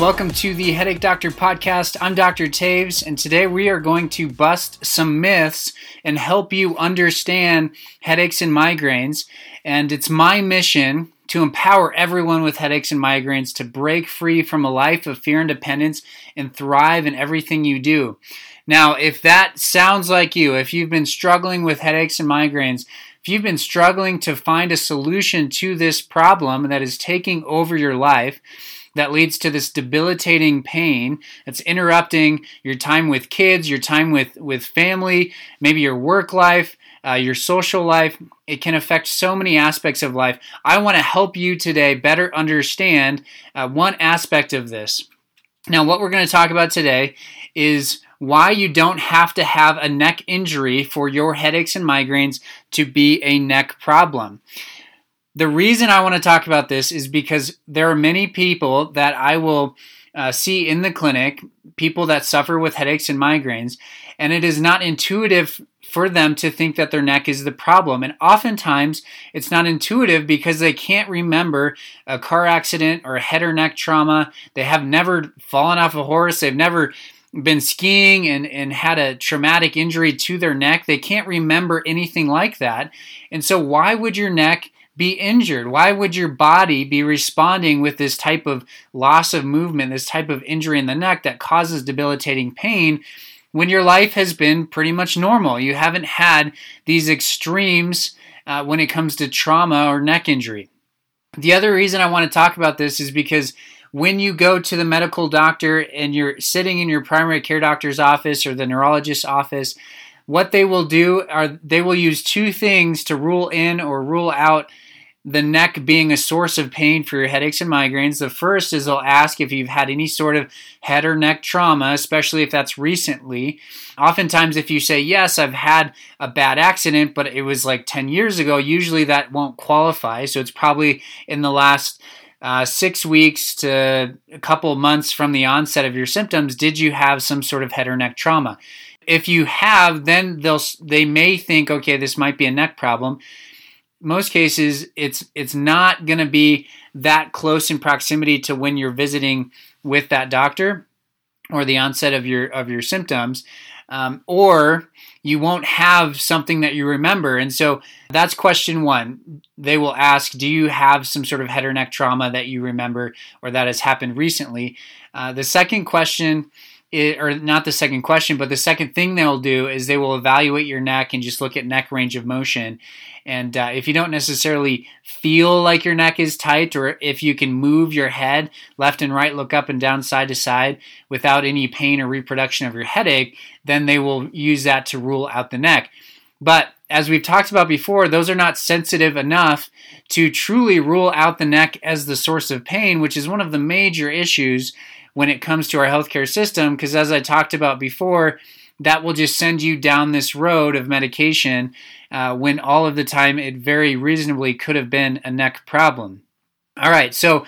Welcome to the Headache Doctor podcast. I'm Dr. Taves, and today we are going to bust some myths and help you understand headaches and migraines. And it's my mission to empower everyone with headaches and migraines to break free from a life of fear and dependence and thrive in everything you do. Now, if that sounds like you, if you've been struggling with headaches and migraines, if you've been struggling to find a solution to this problem that is taking over your life, that leads to this debilitating pain that's interrupting your time with kids, your time with, with family, maybe your work life, uh, your social life. It can affect so many aspects of life. I want to help you today better understand uh, one aspect of this. Now, what we're going to talk about today is why you don't have to have a neck injury for your headaches and migraines to be a neck problem. The reason I want to talk about this is because there are many people that I will uh, see in the clinic, people that suffer with headaches and migraines, and it is not intuitive for them to think that their neck is the problem. And oftentimes it's not intuitive because they can't remember a car accident or a head or neck trauma. They have never fallen off a horse. They've never been skiing and, and had a traumatic injury to their neck. They can't remember anything like that. And so, why would your neck be injured? Why would your body be responding with this type of loss of movement, this type of injury in the neck that causes debilitating pain when your life has been pretty much normal? You haven't had these extremes uh, when it comes to trauma or neck injury. The other reason I want to talk about this is because when you go to the medical doctor and you're sitting in your primary care doctor's office or the neurologist's office, what they will do are they will use two things to rule in or rule out the neck being a source of pain for your headaches and migraines. The first is they'll ask if you've had any sort of head or neck trauma, especially if that's recently. Oftentimes, if you say, Yes, I've had a bad accident, but it was like 10 years ago, usually that won't qualify. So it's probably in the last uh, six weeks to a couple months from the onset of your symptoms, did you have some sort of head or neck trauma? If you have, then they'll they may think, okay, this might be a neck problem most cases it's it's not going to be that close in proximity to when you're visiting with that doctor or the onset of your of your symptoms um, or you won't have something that you remember. And so that's question one. They will ask do you have some sort of head or neck trauma that you remember or that has happened recently? Uh, the second question it, or not the second question, but the second thing they'll do is they will evaluate your neck and just look at neck range of motion. And uh, if you don't necessarily feel like your neck is tight, or if you can move your head left and right, look up and down, side to side without any pain or reproduction of your headache, then they will use that to rule out the neck. But as we've talked about before, those are not sensitive enough to truly rule out the neck as the source of pain, which is one of the major issues when it comes to our healthcare system. Because as I talked about before, that will just send you down this road of medication uh, when all of the time it very reasonably could have been a neck problem. All right, so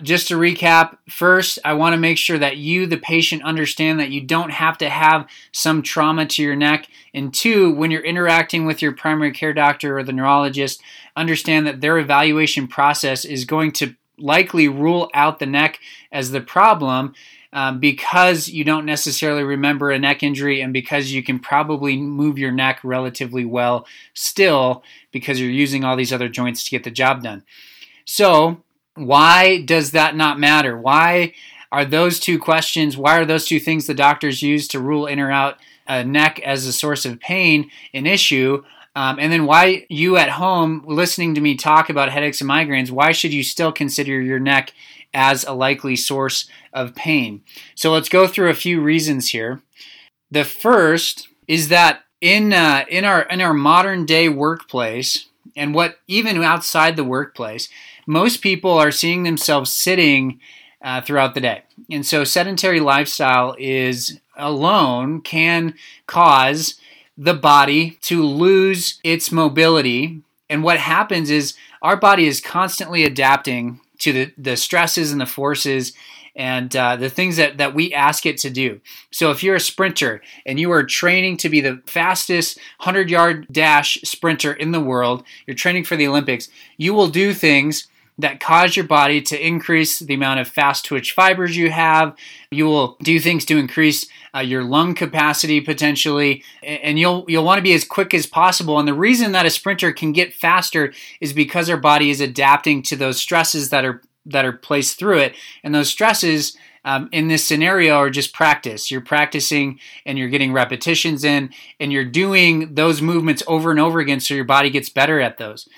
just to recap, first, I want to make sure that you, the patient, understand that you don't have to have some trauma to your neck. And two, when you're interacting with your primary care doctor or the neurologist, understand that their evaluation process is going to likely rule out the neck as the problem um, because you don't necessarily remember a neck injury and because you can probably move your neck relatively well still because you're using all these other joints to get the job done. So, why does that not matter? Why are those two questions, why are those two things the doctors use to rule in or out a neck as a source of pain an issue? Um, and then why you at home listening to me talk about headaches and migraines, why should you still consider your neck as a likely source of pain? So let's go through a few reasons here. The first is that in uh, in our in our modern day workplace, and what even outside the workplace, most people are seeing themselves sitting uh, throughout the day, and so sedentary lifestyle is alone can cause the body to lose its mobility. And what happens is our body is constantly adapting to the, the stresses and the forces and uh, the things that, that we ask it to do. So if you're a sprinter and you are training to be the fastest 100 yard dash sprinter in the world, you're training for the Olympics, you will do things that cause your body to increase the amount of fast twitch fibers you have. You will do things to increase uh, your lung capacity potentially, and you'll you'll want to be as quick as possible. And the reason that a sprinter can get faster is because our body is adapting to those stresses that are that are placed through it, and those stresses um, in this scenario are just practice. You're practicing and you're getting repetitions in, and you're doing those movements over and over again, so your body gets better at those.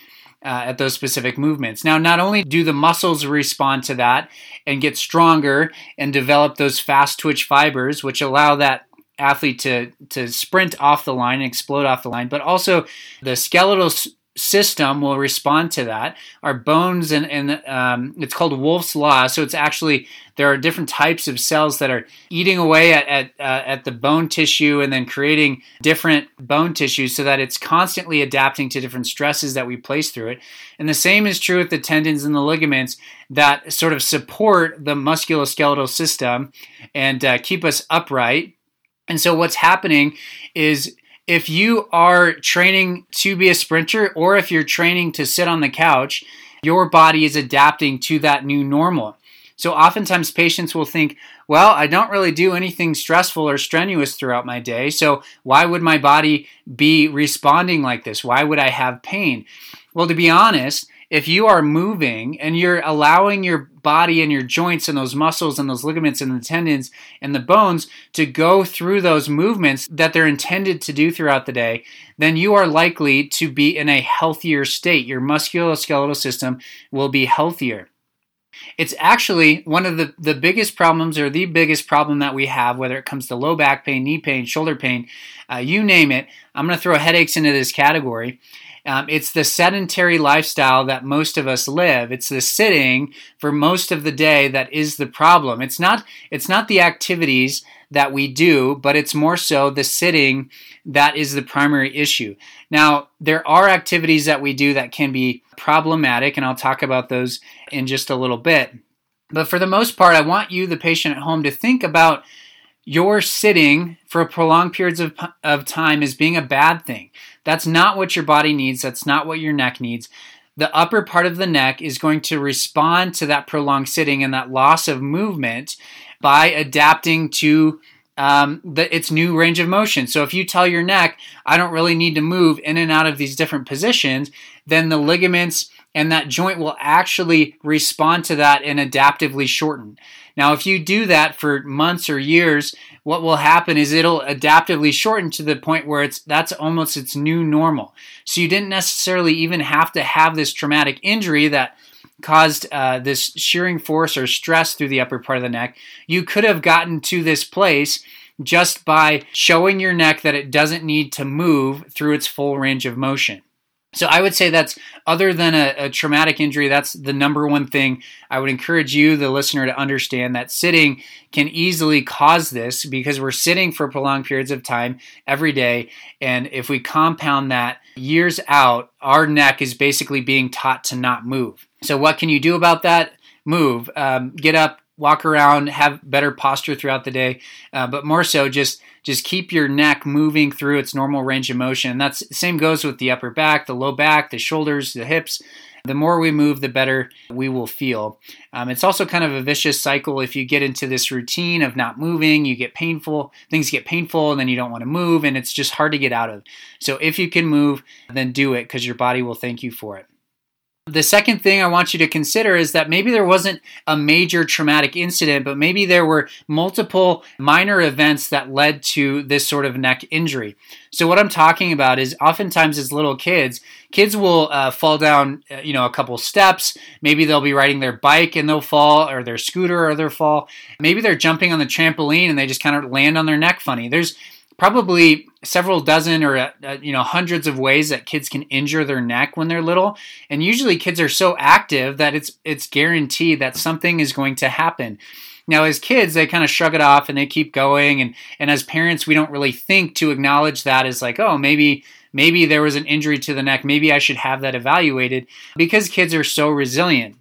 Uh, at those specific movements. Now, not only do the muscles respond to that and get stronger and develop those fast twitch fibers, which allow that athlete to to sprint off the line and explode off the line, but also the skeletal system will respond to that. Our bones and, and um, it's called Wolff's law. So it's actually there are different types of cells that are eating away at at, uh, at the bone tissue and then creating different bone tissue so that it's constantly adapting to different stresses that we place through it. And the same is true with the tendons and the ligaments that sort of support the musculoskeletal system and uh, keep us upright. And so what's happening is if you are training to be a sprinter or if you're training to sit on the couch, your body is adapting to that new normal. So oftentimes patients will think, well, I don't really do anything stressful or strenuous throughout my day, so why would my body be responding like this? Why would I have pain? Well, to be honest, if you are moving and you're allowing your body and your joints and those muscles and those ligaments and the tendons and the bones to go through those movements that they're intended to do throughout the day, then you are likely to be in a healthier state. Your musculoskeletal system will be healthier. It's actually one of the, the biggest problems or the biggest problem that we have, whether it comes to low back pain, knee pain, shoulder pain, uh, you name it. I'm going to throw headaches into this category. Um, it's the sedentary lifestyle that most of us live. It's the sitting for most of the day that is the problem. It's not. It's not the activities that we do, but it's more so the sitting that is the primary issue. Now, there are activities that we do that can be problematic, and I'll talk about those in just a little bit. But for the most part, I want you, the patient at home, to think about your sitting for prolonged periods of, of time as being a bad thing. That's not what your body needs. That's not what your neck needs. The upper part of the neck is going to respond to that prolonged sitting and that loss of movement by adapting to um, the, its new range of motion. So if you tell your neck, I don't really need to move in and out of these different positions, then the ligaments and that joint will actually respond to that and adaptively shorten. Now, if you do that for months or years, what will happen is it'll adaptively shorten to the point where it's that's almost its new normal. So you didn't necessarily even have to have this traumatic injury that caused uh, this shearing force or stress through the upper part of the neck. You could have gotten to this place just by showing your neck that it doesn't need to move through its full range of motion. So I would say that's other than a, a, traumatic injury, that's the number one thing I would encourage you, the listener, to understand that sitting can easily cause this because we're sitting for prolonged periods of time every day. And if we compound that years out, our neck is basically being taught to not move. So what can you do about that? Move, um, get up, walk around, have better posture throughout the day, uh, but more so just just keep your neck moving through its normal range of motion. And that's same goes with the upper back, the low back, the shoulders, the hips. The more we move, the better we will feel. Um, it's also kind of a vicious cycle. If you get into this routine of not moving, you get painful, things get painful, and then you don't want to move, and it's just hard to get out of. So if you can move, then do it because your body will thank you for it. The second thing I want you to consider is that maybe there wasn't a major traumatic incident, but maybe there were multiple minor events that led to this sort of neck injury. So, what I'm talking about is oftentimes as little kids, kids will uh, fall down, uh, you know, a couple steps. Maybe they'll be riding their bike and they'll fall, or their scooter or they'll fall. Maybe they're jumping on the trampoline and they just kind of land on their neck funny. There's probably several dozen or uh, uh, you know hundreds of ways that kids can injure their neck when they're little. And usually kids are so active that it's it's guaranteed that something is going to happen. Now as kids they kind of shrug it off and they keep going. And and as parents we don't really think to acknowledge that as like oh maybe maybe there was an injury to the neck. Maybe i should have that evaluated. Because kids are so resilient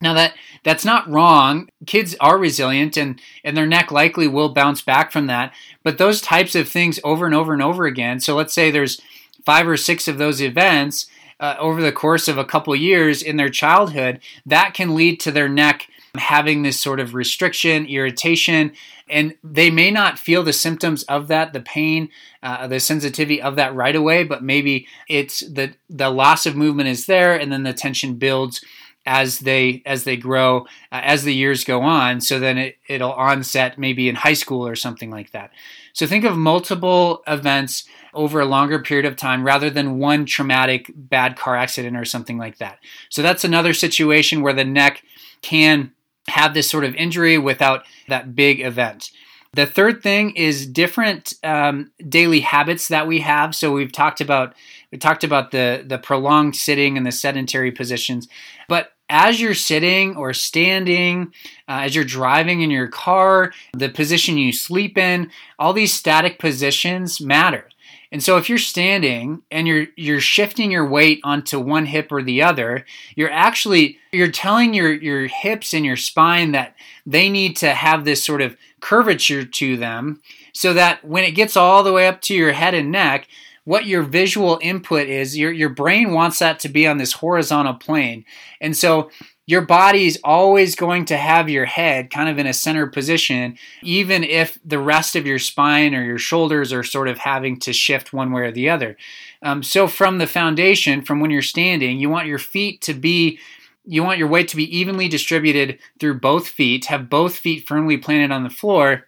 now that that's not wrong. Kids are resilient and and their neck likely will bounce back from that. But those types of things over and over and over again. So let's say there's five or six of those events uh, over the course of a couple years in their childhood, that can lead to their neck having this sort of restriction, irritation, and they may not feel the symptoms of that, the pain, uh, the sensitivity of that right away, but maybe it's the the loss of movement is there, and then the tension builds as they as they grow uh, as the years go on so then it, it'll onset maybe in high school or something like that. So think of multiple events over a longer period of time rather than one traumatic bad car accident or something like that. So that's another situation where the neck can have this sort of injury without that big event the third thing is different um, daily habits that we have. So we've talked about we talked about the the prolonged sitting and the sedentary positions, but as you're sitting or standing, uh, as you're driving in your car, the position you sleep in, all these static positions matter. And so if you're standing and you're you're shifting your weight onto one hip or the other, you're actually you're telling your your hips and your spine that they need to have this sort of curvature to them so that when it gets all the way up to your head and neck, what your visual input is, your, your brain wants that to be on this horizontal plane. And so your body's always going to have your head kind of in a center position, even if the rest of your spine or your shoulders are sort of having to shift one way or the other. Um, so, from the foundation, from when you're standing, you want your feet to be you want your weight to be evenly distributed through both feet, have both feet firmly planted on the floor,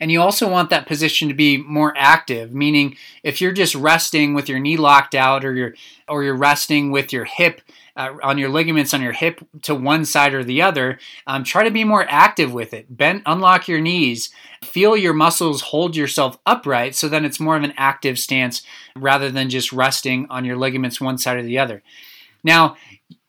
and you also want that position to be more active, meaning if you're just resting with your knee locked out or you're or you're resting with your hip uh, on your ligaments on your hip to one side or the other, um, try to be more active with it. Bend, unlock your knees, feel your muscles hold yourself upright so then it's more of an active stance rather than just resting on your ligaments one side or the other. Now,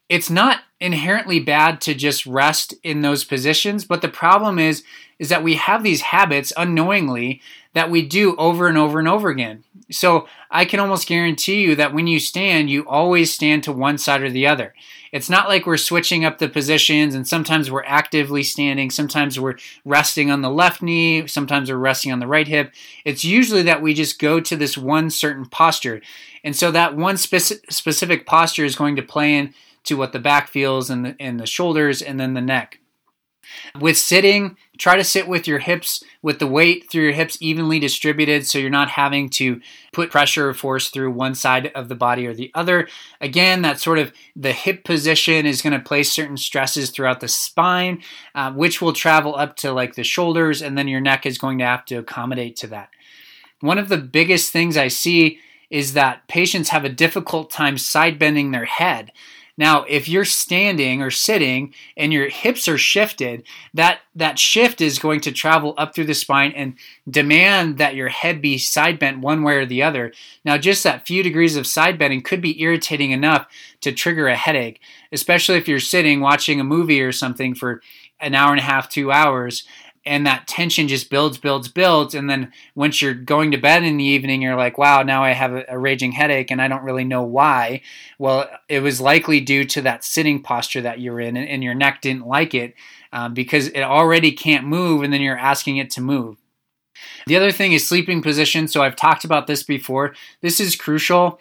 it's not inherently bad to just rest in those positions, but the problem is is that we have these habits unknowingly that we do over and over and over again. So I can almost guarantee you that when you stand, you always stand to one side or the other. It's not like we're switching up the positions and sometimes we're actively standing, sometimes we're resting on the left knee, sometimes we're resting on the right hip. It's usually that we just go to this one certain posture. And so that one speci- specific posture is going to play in to what the back feels and the, and the shoulders and then the neck. With sitting, try to sit with your hips, with the weight through your hips evenly distributed so you're not having to put pressure or force through one side of the body or the other. Again, that sort of the hip position is going to place certain stresses throughout the spine, uh, which will travel up to like the shoulders, and then your neck is going to have to accommodate to that. One of the biggest things I see is that patients have a difficult time side bending their head. Now, if you're standing or sitting and your hips are shifted, that, that shift is going to travel up through the spine and demand that your head be side bent one way or the other. Now, just that few degrees of side bending could be irritating enough to trigger a headache, especially if you're sitting watching a movie or something for an hour and a half, two hours and that tension just builds, builds, builds. And then once you're going to bed in the evening, you're like, wow, now I have a, a, raging headache and I don't really know why. Well, it was likely due to that sitting posture that you're in, and, and your neck didn't like it um, because it already can't move, and then you're asking it to move. The other thing is sleeping position. So I've talked about this before. This is crucial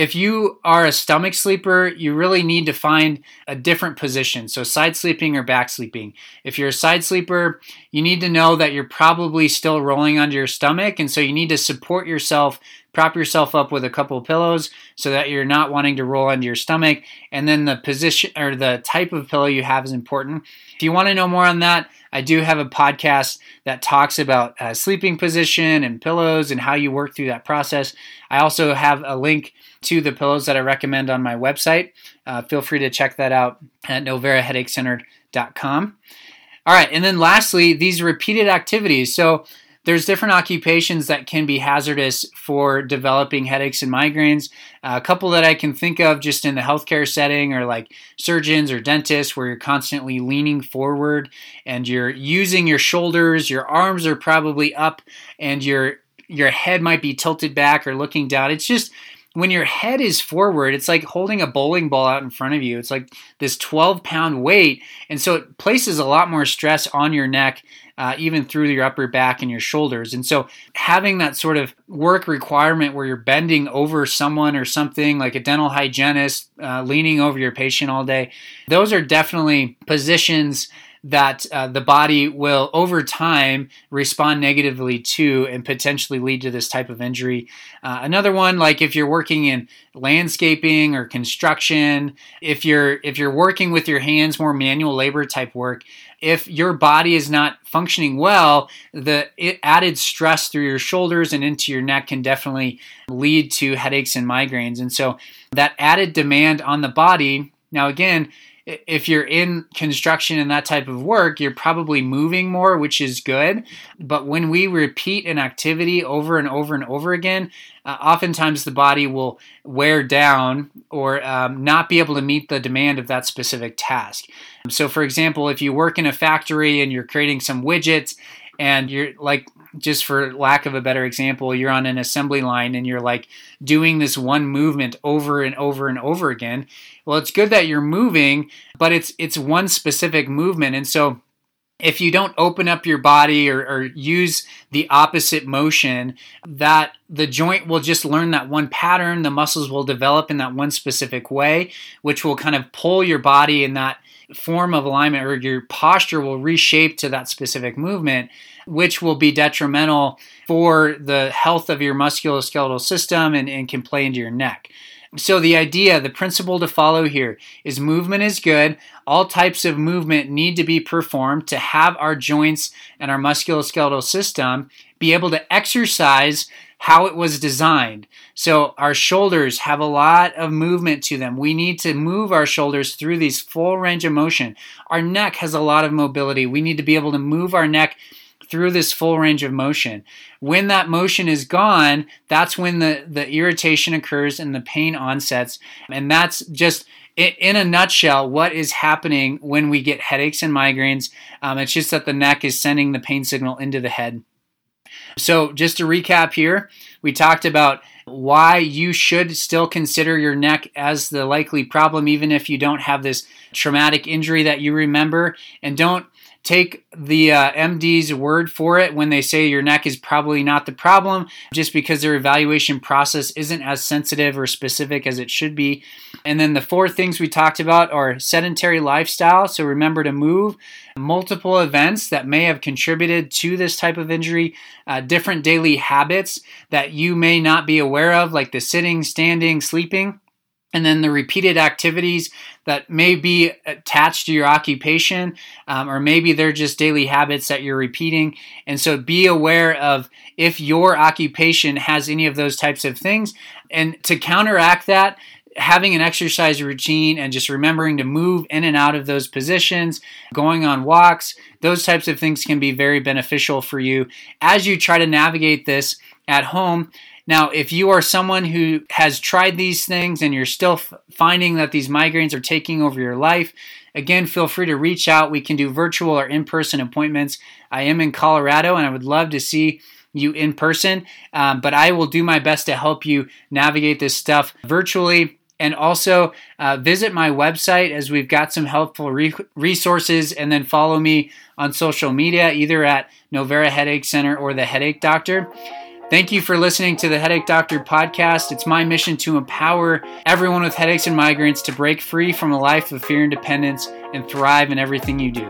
if you are a stomach sleeper, you really need to find a different position. So, side sleeping or back sleeping. If you're a side sleeper, you need to know that you're probably still rolling onto your stomach. And so, you need to support yourself, prop yourself up with a couple pillows so that you're not wanting to roll onto your stomach. And then the position or the type of pillow you have is important. If you want to know more on that, I do have a podcast that talks about uh, sleeping position and pillows and how you work through that process. I also have a link to the pillows that I recommend on my website. Uh, feel free to check that out at noveraheadachecenter.com. All right, and then lastly, these repeated activities. So there's different occupations that can be hazardous for developing headaches and migraines. Uh, a couple that I can think of just in the healthcare setting are like surgeons or dentists, where you're constantly leaning forward and you're using your shoulders, your arms are probably up, and your your head might be tilted back or looking down. It's just when your head is forward, it's like holding a bowling ball out in front of you. It's like this 12 pound weight. And so it places a lot more stress on your neck, uh, even through your upper back and your shoulders. And so having that sort of work requirement where you're bending over someone or something like a dental hygienist, uh, leaning over your patient all day, those are definitely positions that uh, the body will over time respond negatively to and potentially lead to this type of injury. Uh, another one, like if you're working in landscaping or construction, if you're if you're working with your hands, more manual labor type work, if your body is not functioning well, the added stress through your shoulders and into your neck can definitely lead to headaches and migraines. And so that added demand on the body. Now, again, if you're in construction and that type of work, you're probably moving more, which is good. But when we repeat an activity over and over and over again, uh, oftentimes the body will wear down or um, not be able to meet the demand of that specific task. So, for example, if you work in a factory and you're creating some widgets and you're like just for lack of a better example, you're on an assembly line and you're like doing this one movement over and over and over again. Well, it's good that you're moving, but it's it's one specific movement. And so if you don't open up your body or, or, use the opposite motion, that the joint will just learn that one pattern. The muscles will develop in that one specific way, which will kind of pull your body in that form of alignment, or your posture will reshape to that specific movement which will be detrimental for the health of your musculoskeletal system and, and can play into your neck. So, the idea, the principle to follow here is movement is good. All types of movement need to be performed to have our joints and our musculoskeletal system be able to exercise how it was designed. So, our shoulders have a lot of movement to them. We need to move our shoulders through these full range of motion. Our neck has a lot of mobility. We need to be able to move our neck through this full range of motion. When that motion is gone, that's when the, the irritation occurs and the pain onsets. And that's just in a nutshell, what is happening when we get headaches and migraines? Um, it's just that the neck is sending the pain signal into the head. So, just to recap here, we talked about why you should still consider your neck as the likely problem, even if you don't have this traumatic injury that you remember. And don't take the uh, MD's word for it when they say your neck is probably not the problem, just because their evaluation process isn't as sensitive or specific as it should be. And then the four things we talked about are sedentary lifestyle. So remember to move, multiple events that may have contributed to this type of injury, uh, different daily habits that you may not be aware of, like the sitting, standing, sleeping and then the repeated activities that may be attached to your occupation, um, or maybe they're just daily habits that you're repeating. And so be aware of if your occupation has any of those types of things. And to counteract that, having an exercise routine and just remembering to move in and out of those positions, going on walks, those types of things can be very beneficial for you as you try to navigate this at home now, if you are someone who has tried these things and you're still f- finding that these migraines are taking over your life, again, feel free to reach out. We can do virtual or in person appointments. I am in Colorado and I would love to see you in person, um, but I will do my best to help you navigate this stuff virtually. And also uh, visit my website as we've got some helpful re- resources, and then follow me on social media, either at Novera Headache Center or the Headache Doctor. Thank you for listening to the Headache Doctor podcast. It's my mission to empower everyone with headaches and migraines to break free from a life of fear and dependence and thrive in everything you do.